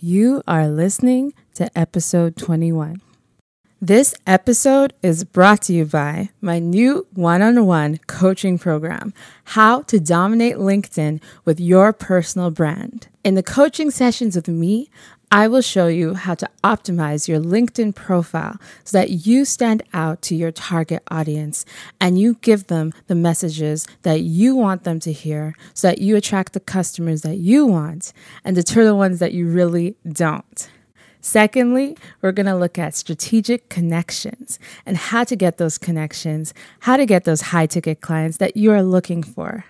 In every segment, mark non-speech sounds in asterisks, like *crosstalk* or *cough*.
You are listening to episode 21. This episode is brought to you by my new one on one coaching program, How to Dominate LinkedIn with Your Personal Brand. In the coaching sessions with me, I will show you how to optimize your LinkedIn profile so that you stand out to your target audience and you give them the messages that you want them to hear so that you attract the customers that you want and deter the ones that you really don't. Secondly, we're going to look at strategic connections and how to get those connections, how to get those high ticket clients that you are looking for.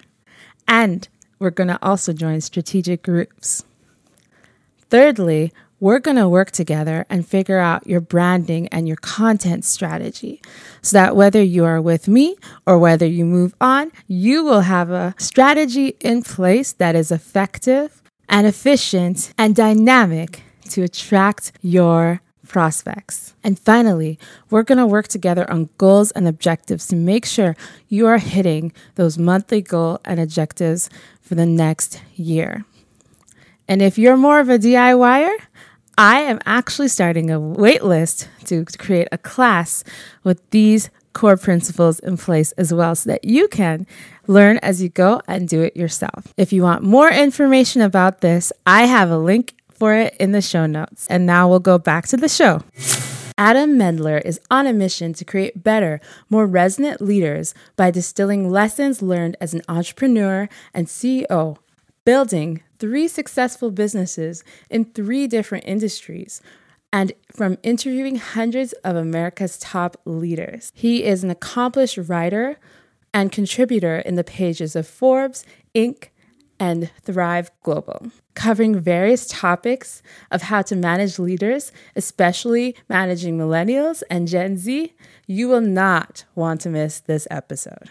And we're going to also join strategic groups. Thirdly, we're going to work together and figure out your branding and your content strategy so that whether you are with me or whether you move on, you will have a strategy in place that is effective and efficient and dynamic to attract your prospects. And finally, we're going to work together on goals and objectives to make sure you are hitting those monthly goal and objectives for the next year. And if you're more of a DIYer, I am actually starting a wait list to create a class with these core principles in place as well so that you can learn as you go and do it yourself. If you want more information about this, I have a link for it in the show notes. And now we'll go back to the show. Adam Mendler is on a mission to create better, more resonant leaders by distilling lessons learned as an entrepreneur and CEO, building three successful businesses in three different industries, and from interviewing hundreds of America's top leaders. He is an accomplished writer and contributor in the pages of Forbes, Inc., and Thrive Global, covering various topics of how to manage leaders, especially managing millennials and Gen Z. You will not want to miss this episode.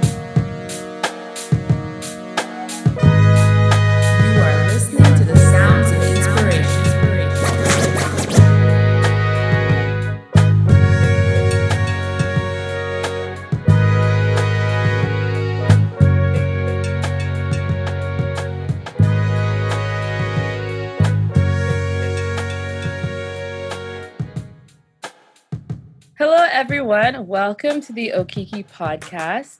Everyone. Welcome to the Okiki podcast.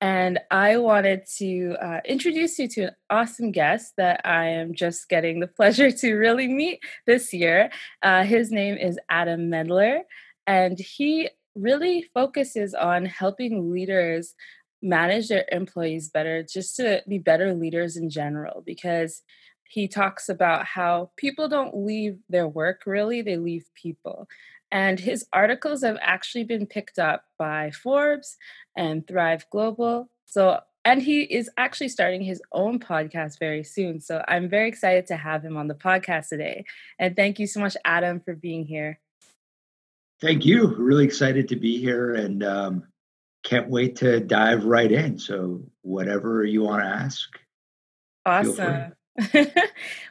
And I wanted to uh, introduce you to an awesome guest that I am just getting the *laughs* pleasure to really meet this year. Uh, his name is Adam Mendler, and he really focuses on helping leaders manage their employees better, just to be better leaders in general, because he talks about how people don't leave their work really, they leave people. And his articles have actually been picked up by Forbes and Thrive Global. So, and he is actually starting his own podcast very soon. So, I'm very excited to have him on the podcast today. And thank you so much, Adam, for being here. Thank you. Really excited to be here and um, can't wait to dive right in. So, whatever you want to ask. Awesome. *laughs*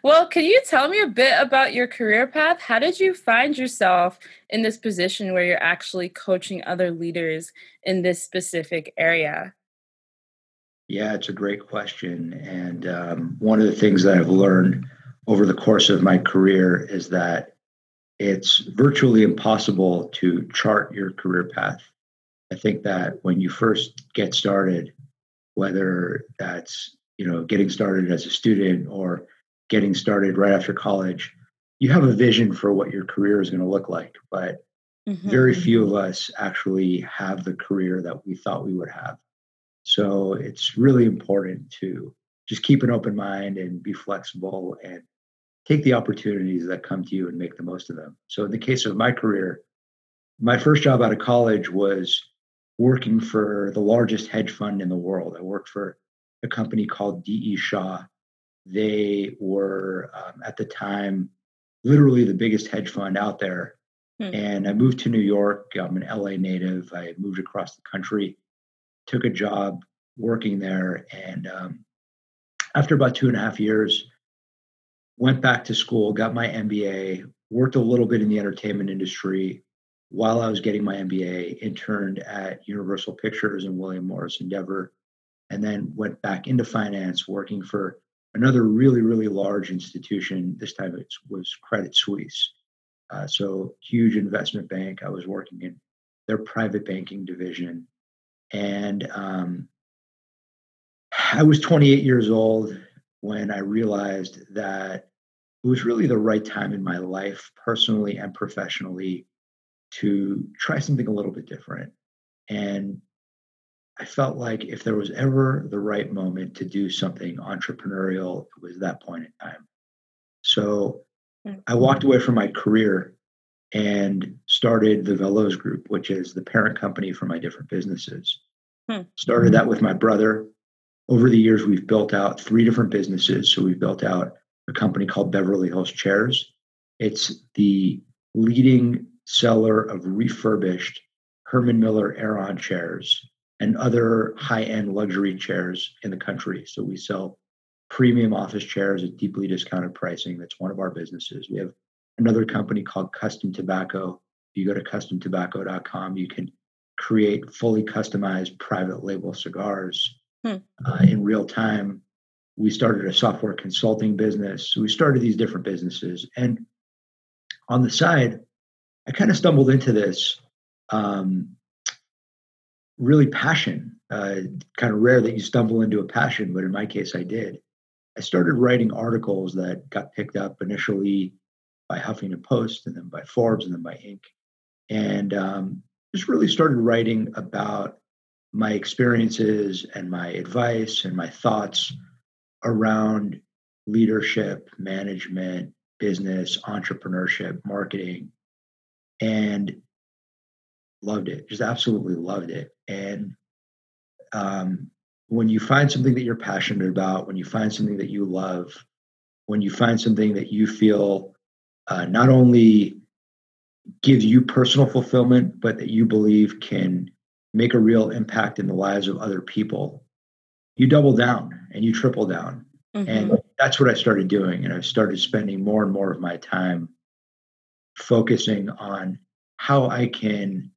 well, can you tell me a bit about your career path? How did you find yourself in this position where you're actually coaching other leaders in this specific area? Yeah, it's a great question. And um, one of the things that I've learned over the course of my career is that it's virtually impossible to chart your career path. I think that when you first get started, whether that's you know getting started as a student or getting started right after college you have a vision for what your career is going to look like but mm-hmm. very few of us actually have the career that we thought we would have. So it's really important to just keep an open mind and be flexible and take the opportunities that come to you and make the most of them. So in the case of my career my first job out of college was working for the largest hedge fund in the world. I worked for a company called D.E. Shaw. They were um, at the time literally the biggest hedge fund out there. Hmm. And I moved to New York. I'm an LA native. I moved across the country, took a job working there. And um, after about two and a half years, went back to school, got my MBA, worked a little bit in the entertainment industry. While I was getting my MBA, interned at Universal Pictures and William Morris Endeavor, and then went back into finance, working for another really, really large institution. This time it was Credit Suisse. Uh, so, huge investment bank. I was working in their private banking division. And um, I was 28 years old when I realized that it was really the right time in my life, personally and professionally, to try something a little bit different. And I felt like if there was ever the right moment to do something entrepreneurial, it was that point in time. So hmm. I walked away from my career and started the Veloz Group, which is the parent company for my different businesses. Hmm. Started that with my brother. Over the years, we've built out three different businesses. So we've built out a company called Beverly Hills Chairs. It's the leading seller of refurbished Herman Miller Aeron chairs and other high-end luxury chairs in the country. So we sell premium office chairs at deeply discounted pricing. That's one of our businesses. We have another company called Custom Tobacco. If you go to customtobacco.com, you can create fully customized private label cigars hmm. uh, in real time. We started a software consulting business. So we started these different businesses. And on the side, I kind of stumbled into this um, really passion. Uh, kind of rare that you stumble into a passion, but in my case, I did. I started writing articles that got picked up initially by Huffington Post and then by Forbes and then by Inc. And um, just really started writing about my experiences and my advice and my thoughts around leadership, management, business, entrepreneurship, marketing. And loved it, just absolutely loved it. And um, when you find something that you're passionate about, when you find something that you love, when you find something that you feel uh, not only gives you personal fulfillment, but that you believe can make a real impact in the lives of other people, you double down and you triple down. Mm-hmm. And that's what I started doing. And I've started spending more and more of my time focusing on how I can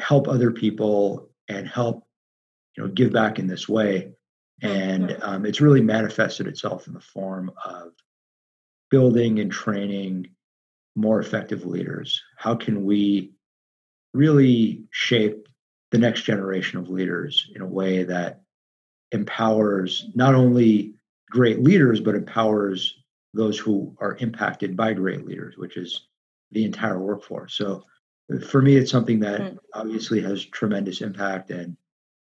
help other people and help you know give back in this way. And mm-hmm. um, it's really manifested itself in the form of building and training more effective leaders. How can we really shape the next generation of leaders in a way that empowers not only great leaders but empowers those who are impacted by great leaders which is the entire workforce? So for me, it's something that mm. obviously has tremendous impact and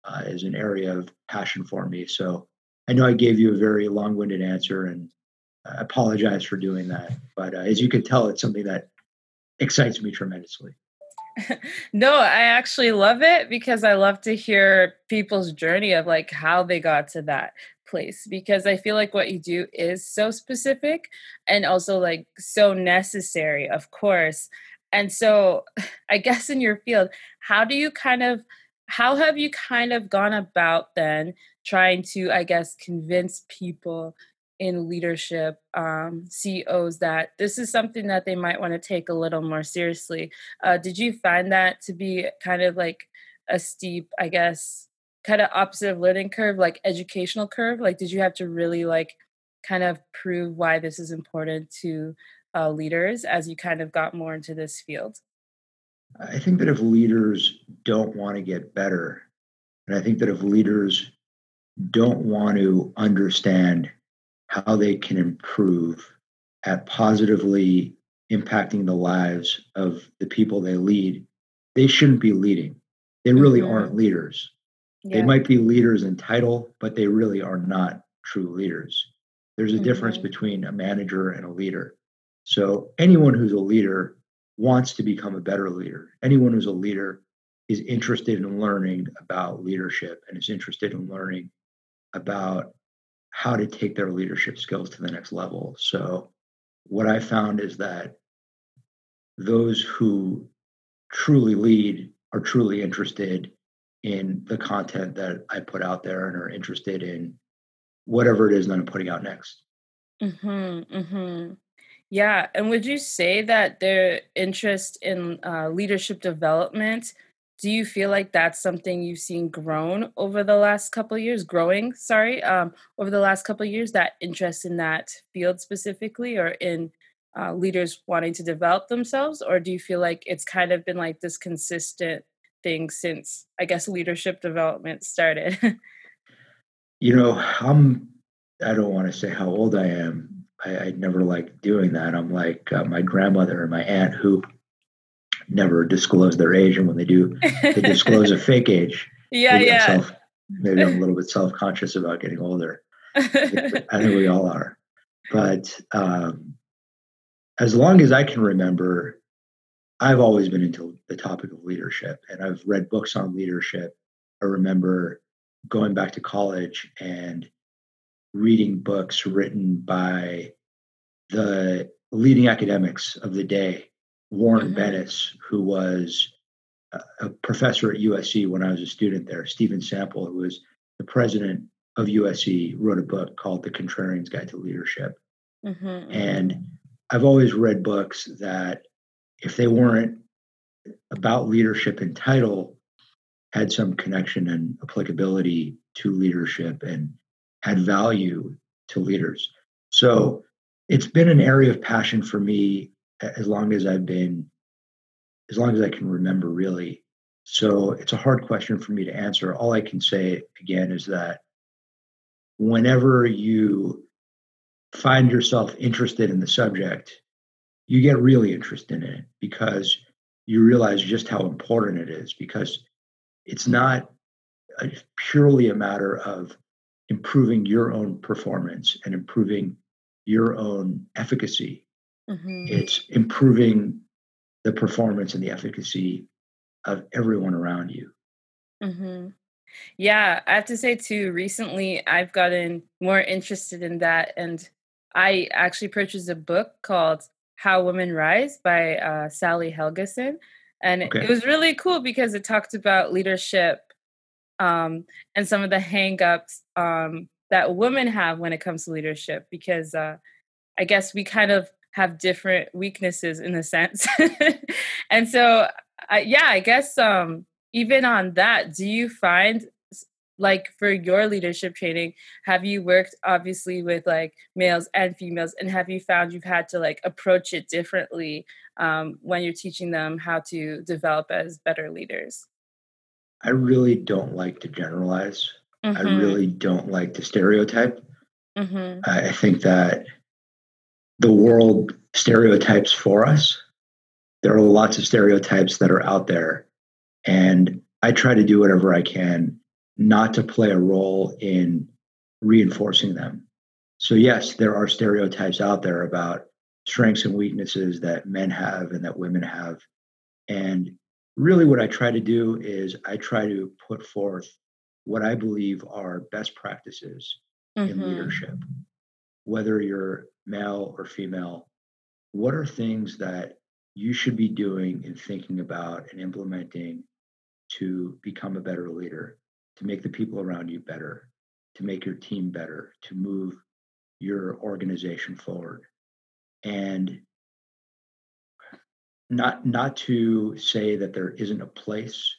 uh, is an area of passion for me. So I know I gave you a very long winded answer and I apologize for doing that. But uh, as you can tell, it's something that excites me tremendously. *laughs* no, I actually love it because I love to hear people's journey of like how they got to that place because I feel like what you do is so specific and also like so necessary, of course. And so, *laughs* I guess in your field, how do you kind of how have you kind of gone about then trying to, I guess, convince people in leadership, um, CEOs, that this is something that they might want to take a little more seriously? Uh, did you find that to be kind of like a steep, I guess, kind of opposite of learning curve, like educational curve? Like, did you have to really like kind of prove why this is important to uh, leaders as you kind of got more into this field? I think that if leaders don't want to get better, and I think that if leaders don't want to understand how they can improve at positively impacting the lives of the people they lead, they shouldn't be leading. They really mm-hmm. aren't leaders. Yeah. They might be leaders in title, but they really are not true leaders. There's a mm-hmm. difference between a manager and a leader. So anyone who's a leader wants to become a better leader. Anyone who's a leader is interested in learning about leadership and is interested in learning about how to take their leadership skills to the next level. So, what I found is that those who truly lead are truly interested in the content that I put out there and are interested in whatever it is that I'm putting out next. Mm-hmm, mm-hmm. Yeah. And would you say that their interest in uh, leadership development, do you feel like that's something you've seen grown over the last couple years, growing, sorry, um, over the last couple years, that interest in that field specifically or in uh, leaders wanting to develop themselves? Or do you feel like it's kind of been like this consistent thing since, I guess, leadership development started? *laughs* you know, I'm, I don't want to say how old I am, I, I never liked doing that. I'm like uh, my grandmother and my aunt who never disclose their age, and when they do, they disclose a *laughs* fake age. Yeah, maybe yeah. I'm self, maybe I'm a little bit *laughs* self conscious about getting older. *laughs* I think we all are. But um, as long as I can remember, I've always been into the topic of leadership, and I've read books on leadership. I remember going back to college and reading books written by the leading academics of the day, Warren mm-hmm. Who was a professor at USC when I was a student there, Stephen Sample, who was the president of USC, wrote a book called The Contrarian's Guide to Leadership. Mm-hmm, mm-hmm. And I've always read books that, if they weren't about leadership in title, had some connection and applicability to leadership and had value to leaders. So it's been an area of passion for me as long as I've been, as long as I can remember, really. So it's a hard question for me to answer. All I can say again is that whenever you find yourself interested in the subject, you get really interested in it because you realize just how important it is because it's not a, purely a matter of improving your own performance and improving your own efficacy. Mm-hmm. It's improving the performance and the efficacy of everyone around you. Mm-hmm. Yeah, I have to say too, recently I've gotten more interested in that. And I actually purchased a book called How Women Rise by uh, Sally Helgesen. And okay. it was really cool because it talked about leadership um, and some of the hangups um, that women have when it comes to leadership because uh, I guess we kind of have different weaknesses in a sense. *laughs* and so, uh, yeah, I guess um, even on that, do you find like for your leadership training have you worked obviously with like males and females and have you found you've had to like approach it differently um, when you're teaching them how to develop as better leaders I really don't like to generalize. Mm-hmm. I really don't like to stereotype. Mm-hmm. I think that the world stereotypes for us. There are lots of stereotypes that are out there. And I try to do whatever I can not to play a role in reinforcing them. So, yes, there are stereotypes out there about strengths and weaknesses that men have and that women have. And really what I try to do is I try to put forth what I believe are best practices mm-hmm. in leadership, whether you're male or female. What are things that you should be doing and thinking about and implementing to become a better leader, to make the people around you better, to make your team better, to move your organization forward? And not not to say that there isn't a place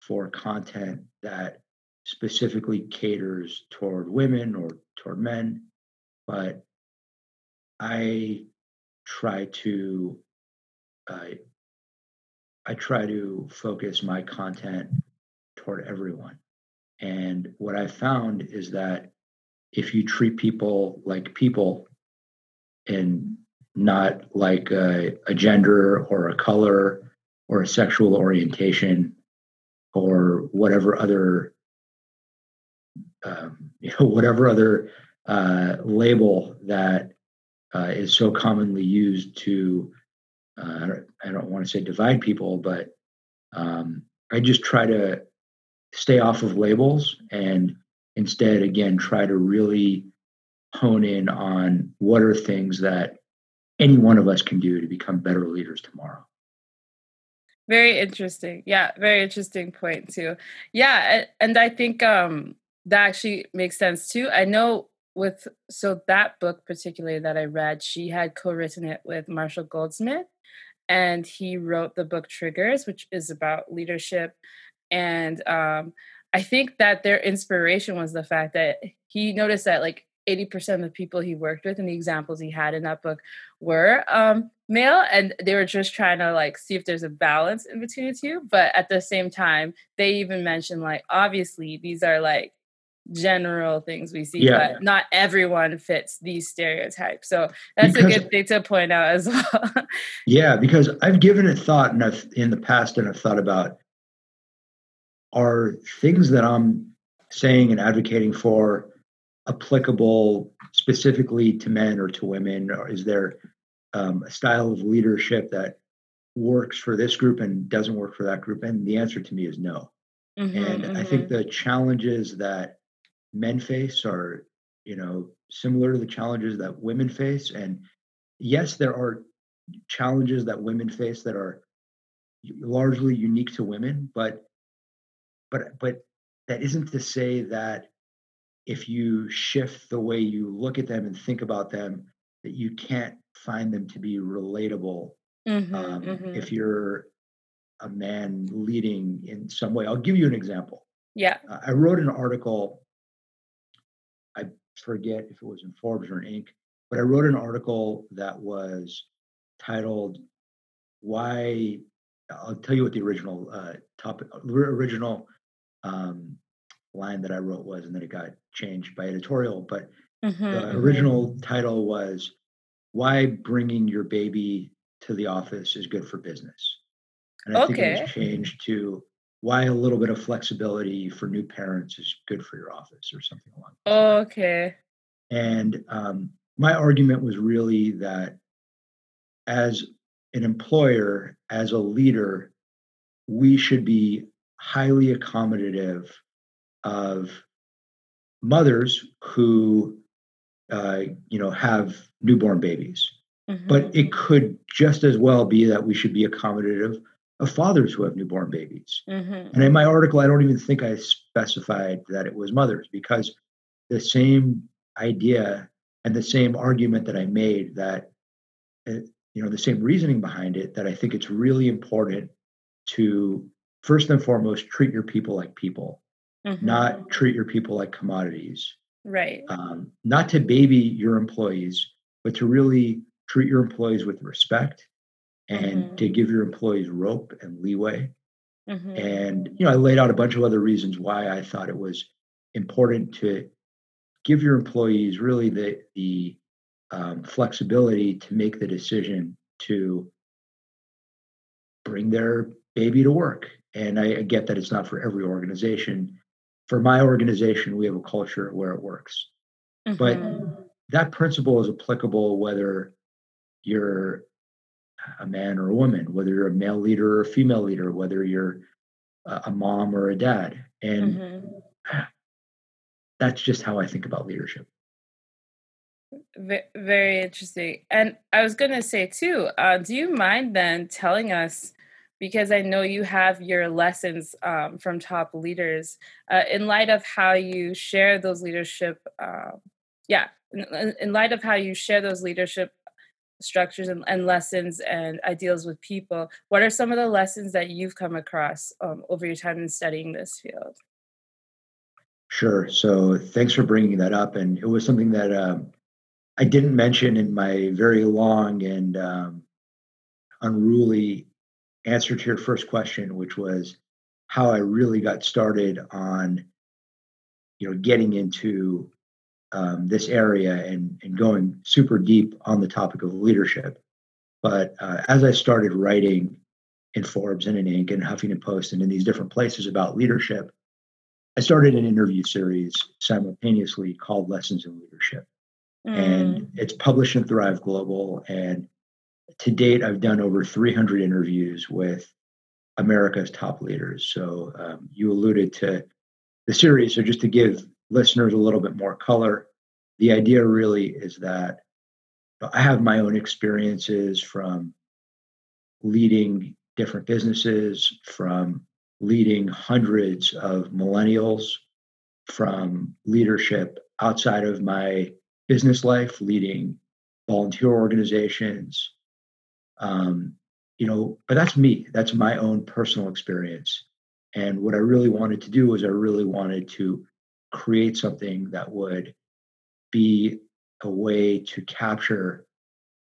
for content that specifically caters toward women or toward men but i try to uh, i try to focus my content toward everyone. And what i found is that if you treat people like people and not like a, a gender or a color or a sexual orientation or whatever other um, *laughs* you know whatever other uh, label that uh, is so commonly used to uh, I don't want to say divide people, but um, I just try to stay off of labels and instead, again, try to really hone in on what are things that any one of us can do to become better leaders tomorrow. Very interesting. Yeah, very interesting point too. Yeah, and I think um that actually makes sense too. I know with so that book particularly that I read, she had co-written it with Marshall Goldsmith and he wrote the book Triggers, which is about leadership and um I think that their inspiration was the fact that he noticed that like 80% of the people he worked with and the examples he had in that book were um, male and they were just trying to like see if there's a balance in between the two but at the same time they even mentioned like obviously these are like general things we see yeah. but not everyone fits these stereotypes so that's because, a good thing to point out as *laughs* well yeah because i've given it thought and I've, in the past and i've thought about are things that i'm saying and advocating for applicable specifically to men or to women? Or is there um, a style of leadership that works for this group and doesn't work for that group? And the answer to me is no. Mm-hmm, and mm-hmm. I think mm-hmm. the challenges that men face are, you know, similar to the challenges that women face. And yes, there are challenges that women face that are largely unique to women, but but but that isn't to say that if you shift the way you look at them and think about them, that you can't find them to be relatable. Mm-hmm, um, mm-hmm. If you're a man leading in some way, I'll give you an example. Yeah. Uh, I wrote an article, I forget if it was in Forbes or in Inc., but I wrote an article that was titled Why. I'll tell you what the original uh, topic, original um, line that I wrote was, and then it got changed by editorial. But mm-hmm, the original title was "Why Bringing Your Baby to the Office is Good for Business," and I okay. think it was changed to "Why a little bit of flexibility for new parents is good for your office," or something along. Oh, okay. And um, my argument was really that as an employer, as a leader, we should be highly accommodative of mothers who uh, you know have newborn babies mm-hmm. but it could just as well be that we should be accommodative of fathers who have newborn babies mm-hmm. and in my article i don't even think i specified that it was mothers because the same idea and the same argument that i made that uh, you know the same reasoning behind it that i think it's really important to first and foremost treat your people like people mm-hmm. not treat your people like commodities. Right. Um, not to baby your employees, but to really treat your employees with respect and mm-hmm. to give your employees rope and leeway. Mm-hmm. And, you know, I laid out a bunch of other reasons why I thought it was important to give your employees really the, the um, flexibility to make the decision to bring their baby to work. And I, I get that it's not for every organization, for my organization, we have a culture where it works. Mm-hmm. But that principle is applicable whether you're a man or a woman, whether you're a male leader or a female leader, whether you're a mom or a dad. And mm-hmm. *sighs* that's just how I think about leadership. Very interesting. And I was going to say, too, uh, do you mind then telling us because I know you have your lessons um, from top leaders. Uh, in light of how you share those leadership, uh, yeah, in, in, light of how you share those leadership structures and, and, lessons and ideals with people, what are some of the lessons that you've come across um, over your time in studying this field? Sure. So thanks for bringing that up. And it was something that um, I didn't mention in my very long and um, unruly answer to your first question, which was how I really got started on, you know, getting into um, this area and, and going super deep on the topic of leadership. But uh, as I started writing in Forbes and in Inc. and Huffington Post and in these different places about leadership, I started an interview series simultaneously called Lessons in Leadership. Mm. And it's published in Thrive Global. And to date, I've done over 300 interviews with America's top leaders. So um, you alluded to the series. So just to give listeners a little bit more color, the idea really is that I have my own experiences from leading different businesses, from leading hundreds of millennials, from leadership outside of my business life, leading volunteer organizations. Um, you know, but that's me. That's my own personal experience. And what I really wanted to do was I really wanted to create something that would be a way to capture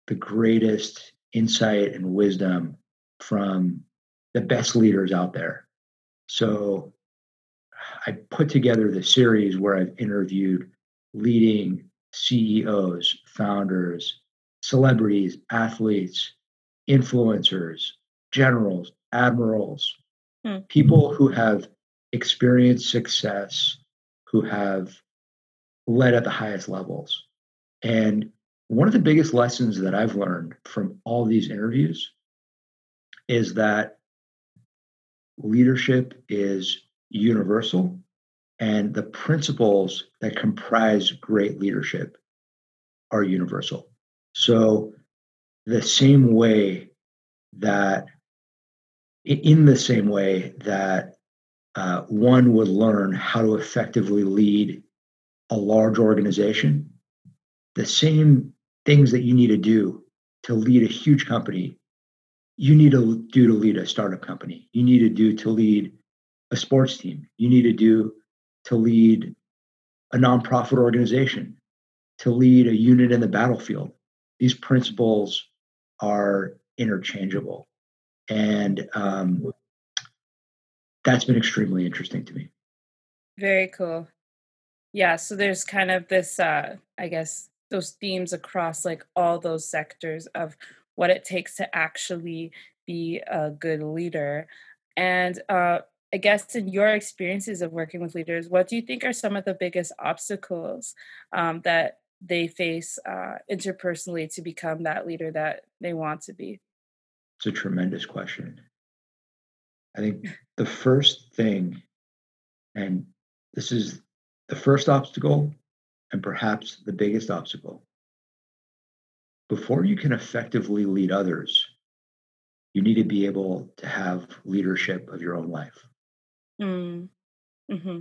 the greatest insight and wisdom from the best leaders out there. So I put together the series where I've interviewed leading CEOs, founders, celebrities, athletes, influencers, generals, admirals, hmm. people who have experienced success, who have led at the highest levels. And one of the biggest lessons that I've learned from all these interviews is that leadership is universal and the principles that comprise great leadership are universal. So, the same way that, in the same way that uh, one would learn how to effectively lead a large organization, the same things that you need to do to lead a huge company, you need to do to lead a startup company. You need to do to lead a sports team. You need to do to lead a nonprofit organization, to lead a unit in the battlefield. These principles are interchangeable. And um, that's been extremely interesting to me. Very cool. Yeah. So there's kind of this, uh, I guess, those themes across like all those sectors of what it takes to actually be a good leader. And uh, I guess in your experiences of working with leaders, what do you think are some of the biggest obstacles um, that they face uh, interpersonally to become that leader that they want to be? It's a tremendous question. I think the first thing, and this is the first obstacle and perhaps the biggest obstacle, before you can effectively lead others, you need to be able to have leadership of your own life. Mm. hmm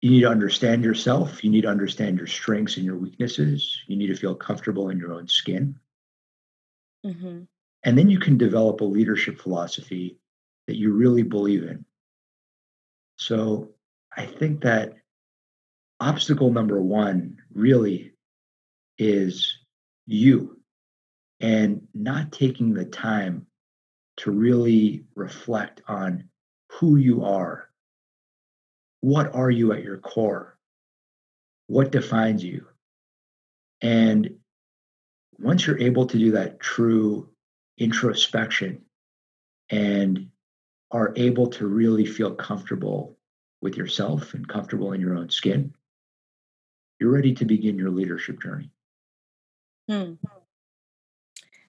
You need to understand yourself. You need to understand your strengths and your weaknesses. You need to feel comfortable in your own skin. Mm-hmm. And then you can develop a leadership philosophy that you really believe in. So I think that obstacle number one really is you and not taking the time to really reflect on who you are what are you at your core? What defines you? And once you're able to do that true introspection and are able to really feel comfortable with yourself and comfortable in your own skin, you're ready to begin your leadership journey. Hmm.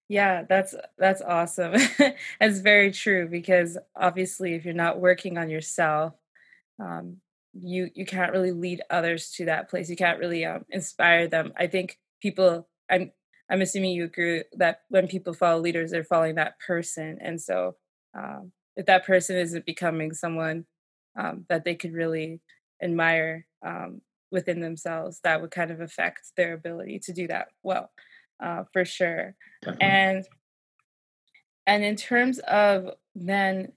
Yeah, that's that's awesome. *laughs* that's very true because obviously if you're not working on yourself, um, you you can't really lead others to that place. You can't really um, inspire them. I think people. I'm I'm assuming you agree that when people follow leaders, they're following that person, and so um, if that person isn't becoming someone um, that they could really admire um, within themselves, that would kind of affect their ability to do that well, uh, for sure. Definitely. And and in terms of then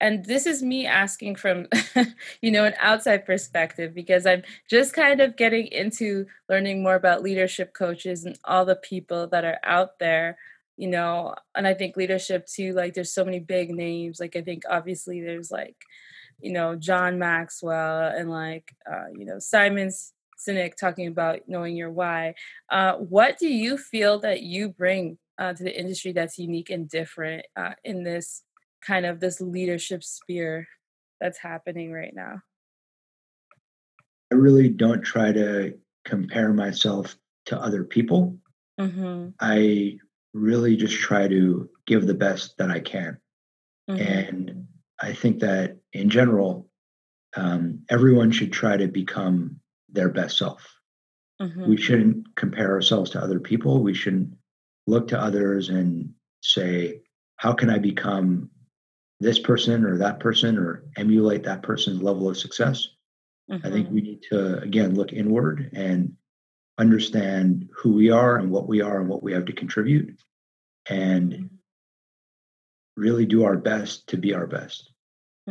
and this is me asking from *laughs* you know an outside perspective because i'm just kind of getting into learning more about leadership coaches and all the people that are out there you know? And i think leadership too like there's so many big names. Like i think obviously there's like you know john maxwell and like uh, you know simon sinek talking about knowing your why. Uh, what do you feel that you bring uh, to the industry that's unique and different uh, in this kind of this leadership sphere that's happening right now? I really don't try to compare myself to other people. Mm-hmm. I really just try to give the best that I can. Mm-hmm. And I think that in general, um, everyone should try to become their best self. Mhm. We shouldn't compare ourselves to other people. We shouldn't look to others and say, how can I become this person or that person or emulate that person's level of success? I think Mhm. we need to, again, look inward and understand who we are and what we are and what we have to contribute and really do our best to be our best.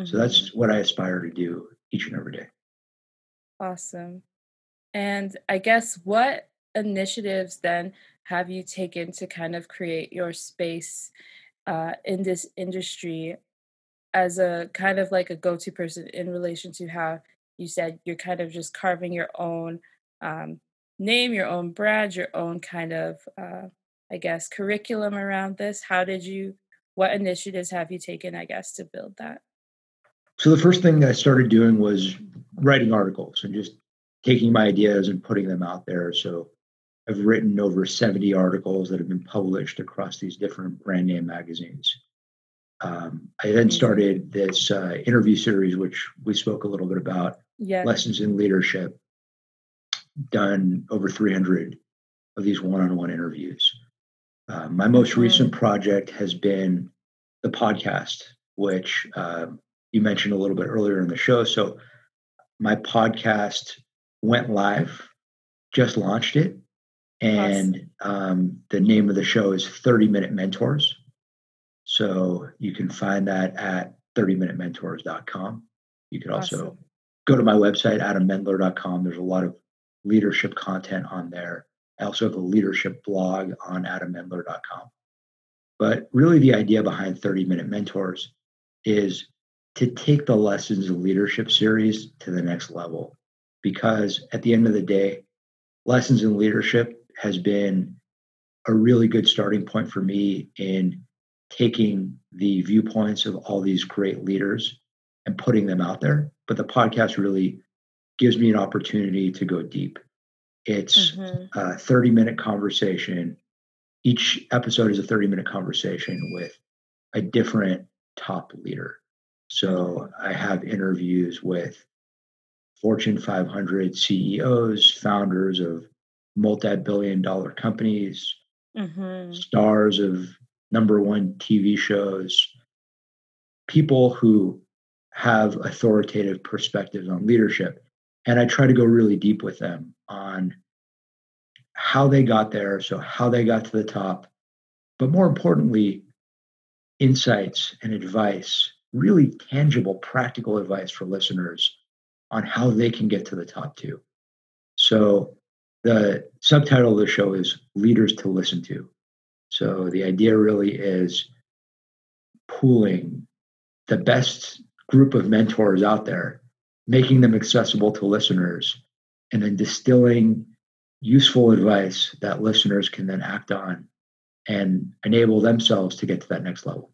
So Mhm. that's what I aspire to do each and every day. Awesome. And I guess what initiatives then have you taken to kind of create your space uh, in this industry as a kind of like a go-to person in relation to how you said you're kind of just carving your own um, name, your own brand, your own kind of, uh, I guess, curriculum around this? How did you, what initiatives have you taken, I guess, to build that? So the first thing I started doing was writing articles and just taking my ideas and putting them out there. So I've written over 70 articles that have been published across these different brand name magazines. Um, I then Amazing. started this uh, interview series, which we spoke a little bit about Yeah. lessons in leadership, done over 300 of these one on one interviews. Uh, my most recent project has been the podcast, which um, you mentioned a little bit earlier in the show. So, my podcast went live, just launched it, and um, the name of the show is 30 Minute Mentors. So, you can find that at 30minutementors.com. You can also Awesome. go to my website, adammendler.com. There's a lot of leadership content on there. I also have a leadership blog on adammendler.com. But really, the idea behind 30 Minute Mentors is to take the Lessons in Leadership series to the next level. Because at the end of the day, Lessons in Leadership has been a really good starting point for me in taking the viewpoints of all these great leaders and putting them out there. But the podcast really gives me an opportunity to go deep. It's Mhm. a 30 minute conversation. Each episode is a 30 minute conversation with a different top leader. So I have interviews with Fortune 500 CEOs, founders of multi billion dollar companies, Mhm. stars of number one TV shows, people who have authoritative perspectives on leadership. And I try to go really deep with them on how they got there, so how they got to the top, but more importantly, insights and advice, really tangible, practical advice for listeners on how they can get to the top too. So the subtitle of the show is Leaders to Listen to. So the idea really is pooling the best group of mentors out there, making them accessible to listeners, and then distilling useful advice that listeners can then act on and enable themselves to get to that next level.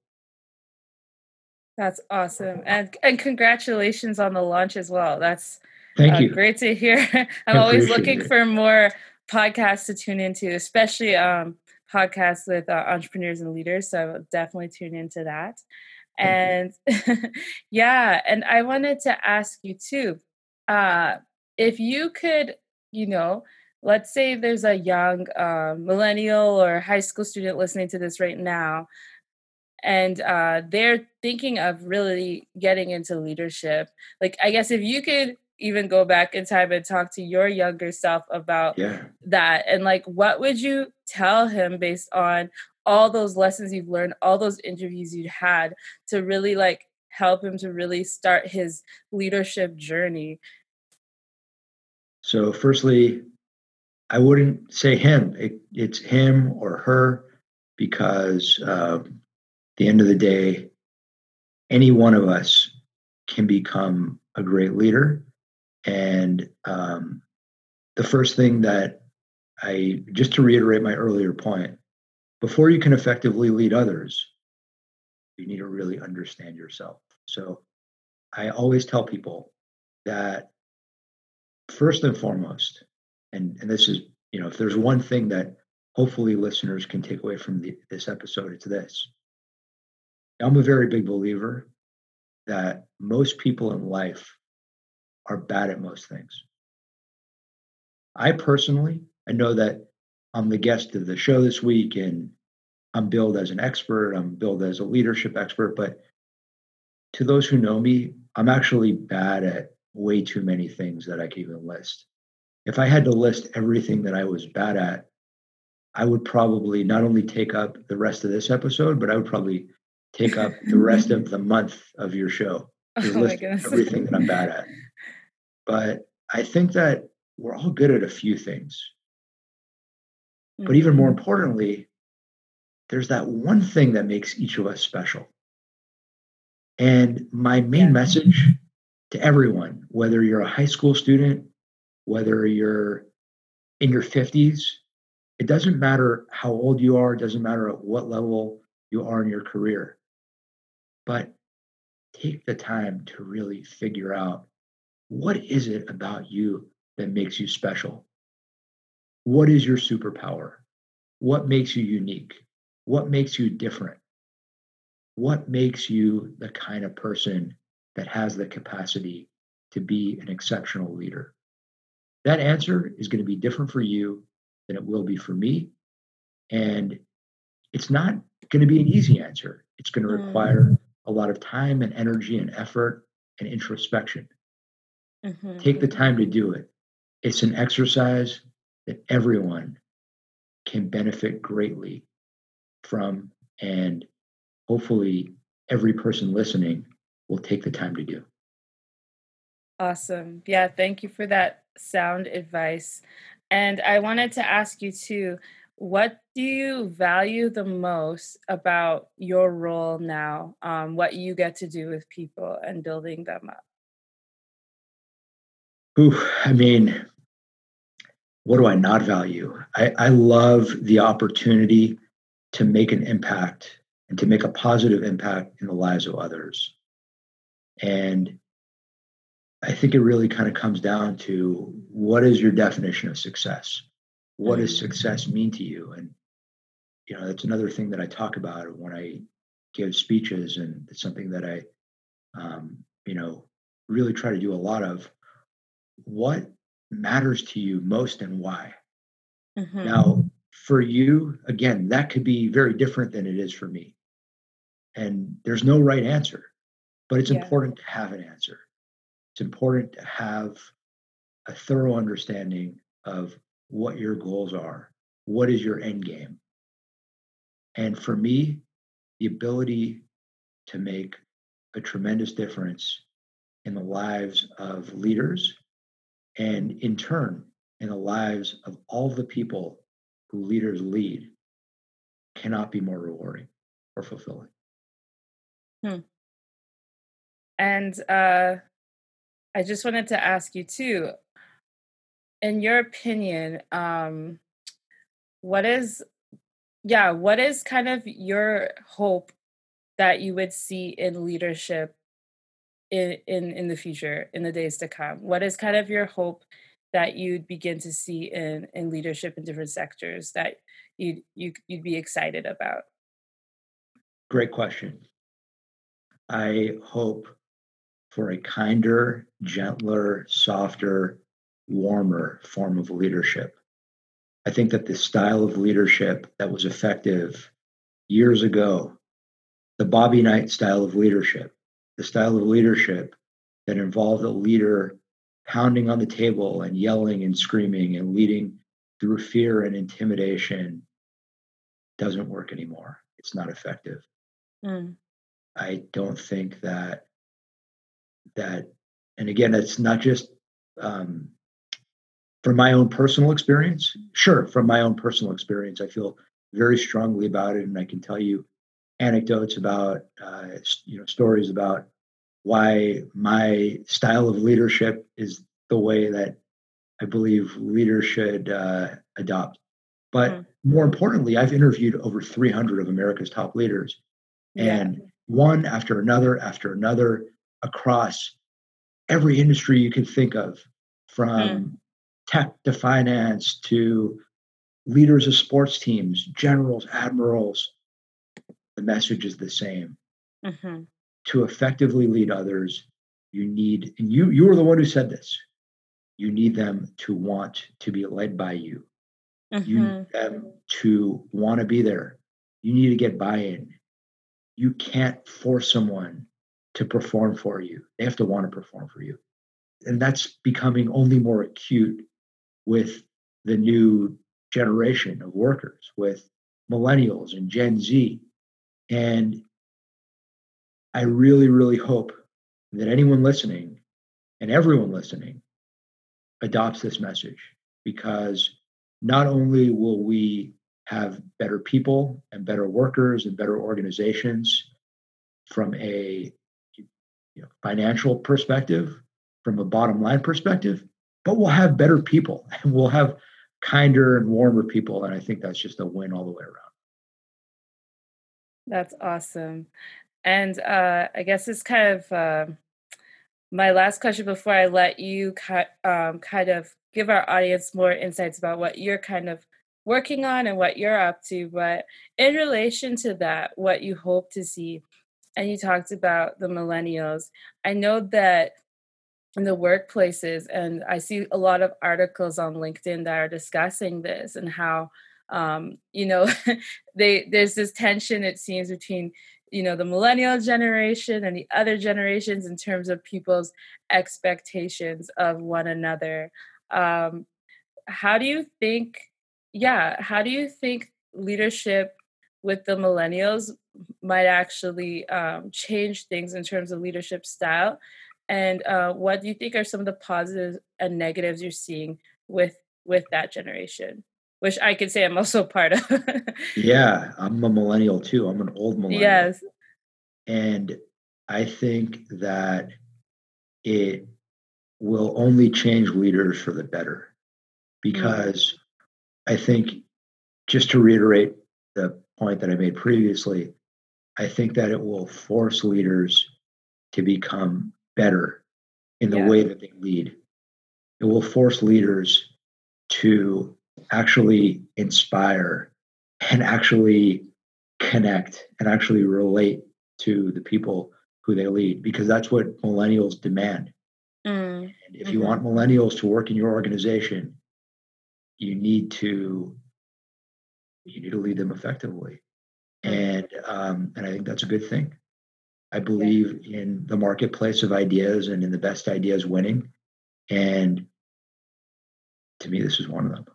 That's awesome. And and congratulations on the launch as well. That's Thank uh, you. great to hear. *laughs* I'm I always looking it. for more podcasts to tune into, especially um, podcasts with uh, entrepreneurs and leaders. So definitely tune into that. And *laughs* yeah, and I wanted to ask you too, uh, if you could, you know, let's say there's a young uh, millennial or high school student listening to this right now, and uh, they're thinking of really getting into leadership. Like, I guess if you could even go back in time and talk to your younger self about Yeah. that, and like, what would you tell him based on all those lessons you've learned, all those interviews you'd had to really like help him to really start his leadership journey? So, firstly, I wouldn't say him. It, it's him or her because um, the end of the day, any one of us can become a great leader. And um, the first thing that I, just to reiterate my earlier point, before you can effectively lead others, you need to really understand yourself. So I always tell people that first and foremost, and, and this is, you know, if there's one thing that hopefully listeners can take away from the, this episode, it's this. I'm a very big believer that most people in life are bad at most things. I personally, I know that I'm the guest of the show this week and I'm billed as an expert, I'm billed as a leadership expert, but to those who know me, I'm actually bad at way too many things that I can even list. If I had to list everything that I was bad at, I would probably not only take up the rest of this episode, but I would probably take up the rest of *laughs* the month of your show. Oh list everything that I'm bad at. But I think that we're all good at a few things. Mm-hmm. But even more mm-hmm. importantly, there's that one thing that makes each of us special. And my main yeah. message to everyone, whether you're a high school student, whether you're in your 50s, it doesn't matter how old you are, it doesn't matter at what level you are in your career. But take the time to really figure out what is it about you that makes you special? What is your superpower? What makes you unique? What makes you different? What makes you the kind of person that has the capacity to be an exceptional leader? That answer is going to be different for you than it will be for me. And it's not going to be an easy answer. It's going to require mm. a lot of time and energy and effort and introspection. Mm-hmm. Take the time to do it. It's an exercise that everyone can benefit greatly from, and hopefully, every person listening will take the time to do. Awesome. Yeah, thank you for that sound advice. And I wanted to ask you too what do you value the most about your role now um, what you get to do with people and building them up Ooh, I mean, what do I not value? I, I love the opportunity to make an impact and to make a positive impact in the lives of others. And I think it really kind of comes down to what is your definition of success? What does mm-hmm. success mean to you? And, you know, that's another thing that I talk about when I give speeches. And it's something that I, um, you know, really try to do a lot of what matters to you most and why. Mm-hmm. Now, for you, again, that could be very different than it is for me. And there's no right answer, but it's yeah. important to have an answer. It's important to have a thorough understanding of what your goals are, what is your end game. And for me, the ability to make a tremendous difference in the lives of leaders and in turn in the lives of all the people who leaders lead cannot be more rewarding or fulfilling. Hmm. And uh, I just wanted to ask you too, in your opinion, um, what is, yeah, what is kind of your hope that you would see in leadership in, in in the future in the days to come? What is kind of your hope that you'd begin to see in in leadership in different sectors that you'd you, you'd be excited about? Great question. I hope for a kinder gentler softer warmer form of leadership. I think that the style of leadership that was effective years ago the Bobby Knight style of leadership the style of leadership that involved a leader pounding on the table and yelling and screaming and leading through fear and intimidation doesn't work anymore. It's not effective. Mm. I don't think that that, and again, it's not just um, from my own personal experience. Sure, from my own personal experience, I feel very strongly about it, and I can tell you anecdotes about uh, you know stories about why my style of leadership is the way that I believe leaders should uh, adopt. But mm-hmm. more importantly, I've interviewed over 300 of America's top leaders, yeah. and one after another after another across every industry you can think of, from mm. tech to finance to leaders of sports teams, generals, admirals, the message is the same. Mm-hmm. To effectively lead others, you need, and you you were the one who said this. you need them to want to be led by you. Mm-hmm. You need them to want to be there. You need to get buy in. You can't force someone to perform for you, they have to want to perform for you. And that's becoming only more acute with the new generation of workers, with millennials and Gen Z. And I really, really hope that anyone listening and everyone listening adopts this message because not only will we have better people and better workers and better organizations from a you know, financial perspective, from a bottom line perspective, but we'll have better people *laughs* and we'll have kinder and warmer people. And I think that's just a win all the way around. That's awesome. And uh, I guess it's kind of uh, my last question before I let you um, kind of give our audience more insights about what you're kind of working on and what you're up to. But in relation to that, what you hope to see, and you talked about the millennials, I know that in the workplaces, and I see a lot of articles on LinkedIn that are discussing this and how um, you know *laughs* they there's this tension it seems between you know the millennial generation and the other generations in terms of people's expectations of one another. Um, how do you think yeah how do you think leadership with the millennials might actually um, change things in terms of leadership style? And uh, what do you think are some of the positives and negatives you're seeing with with that generation which I could say I'm also *laughs* part of. yeah, I'm a millennial too. I'm an old millennial. Yes. And I think that it will only change leaders for the better because mm-hmm. I think, just to reiterate the point that I made previously, I think that it will force leaders to become better in the yeah. way that they lead. It will force leaders to actually inspire and actually connect and actually relate to the people who they lead because that's what millennials demand. Mm. And if mm-hmm. you want millennials to work in your organization, you need to you need to lead them effectively. Mm. And um, and I think that's a good thing. I believe yeah. in the marketplace of ideas and in the best ideas winning. And to me, this is one of them.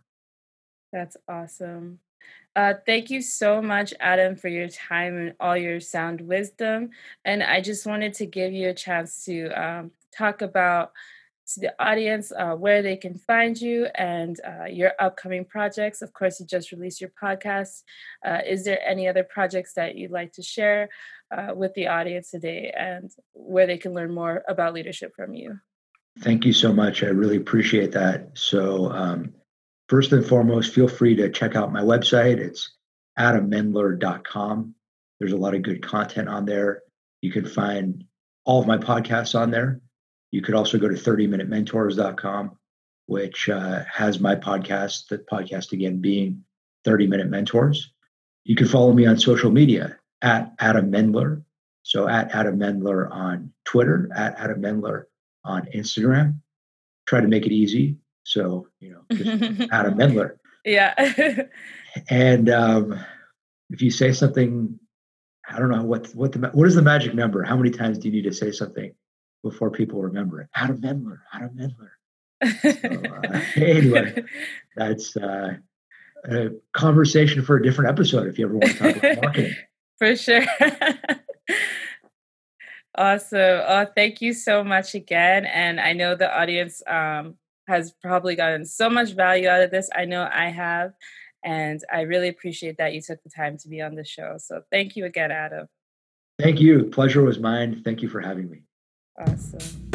That's awesome. Uh, thank you so much, Adam, for your time and all your sound wisdom. And I just wanted to give you a chance to um, talk about to the audience uh, where they can find you and uh, your upcoming projects. Of course, you just released your podcast. Uh, is there any other projects that you'd like to share uh, with the audience today and where they can learn more about leadership from you? Thank you so much. I really appreciate that. So, um, first and foremost, feel free to check out my website. It's adammendler.com. There's a lot of good content on there. You can find all of my podcasts on there. You could also go to 30minutementors.com, which uh, has my podcast, the podcast again being 30 Minute Mentors. You can follow me on social media at Adam Mendler. So at Adam Mendler on Twitter, at Adam Mendler on Instagram. Try to make it easy. So, you know, just *laughs* Adam Mendler. Yeah. *laughs* and um, if you say something, I don't know what what the what is the magic number? How many times do you need to say something before people remember it? Adam Mendler, Adam Mendler. so, uh, *laughs* anyway, that's uh, a conversation for a different episode if you ever want to talk about marketing. For sure. awesome. Oh, thank you so much again. And I know the audience um, has probably gotten so much value out of this. I know I have. And I really appreciate that you took the time to be on the show. So thank you again, Adam. Thank you. Pleasure was mine. Thank you for having me. Awesome.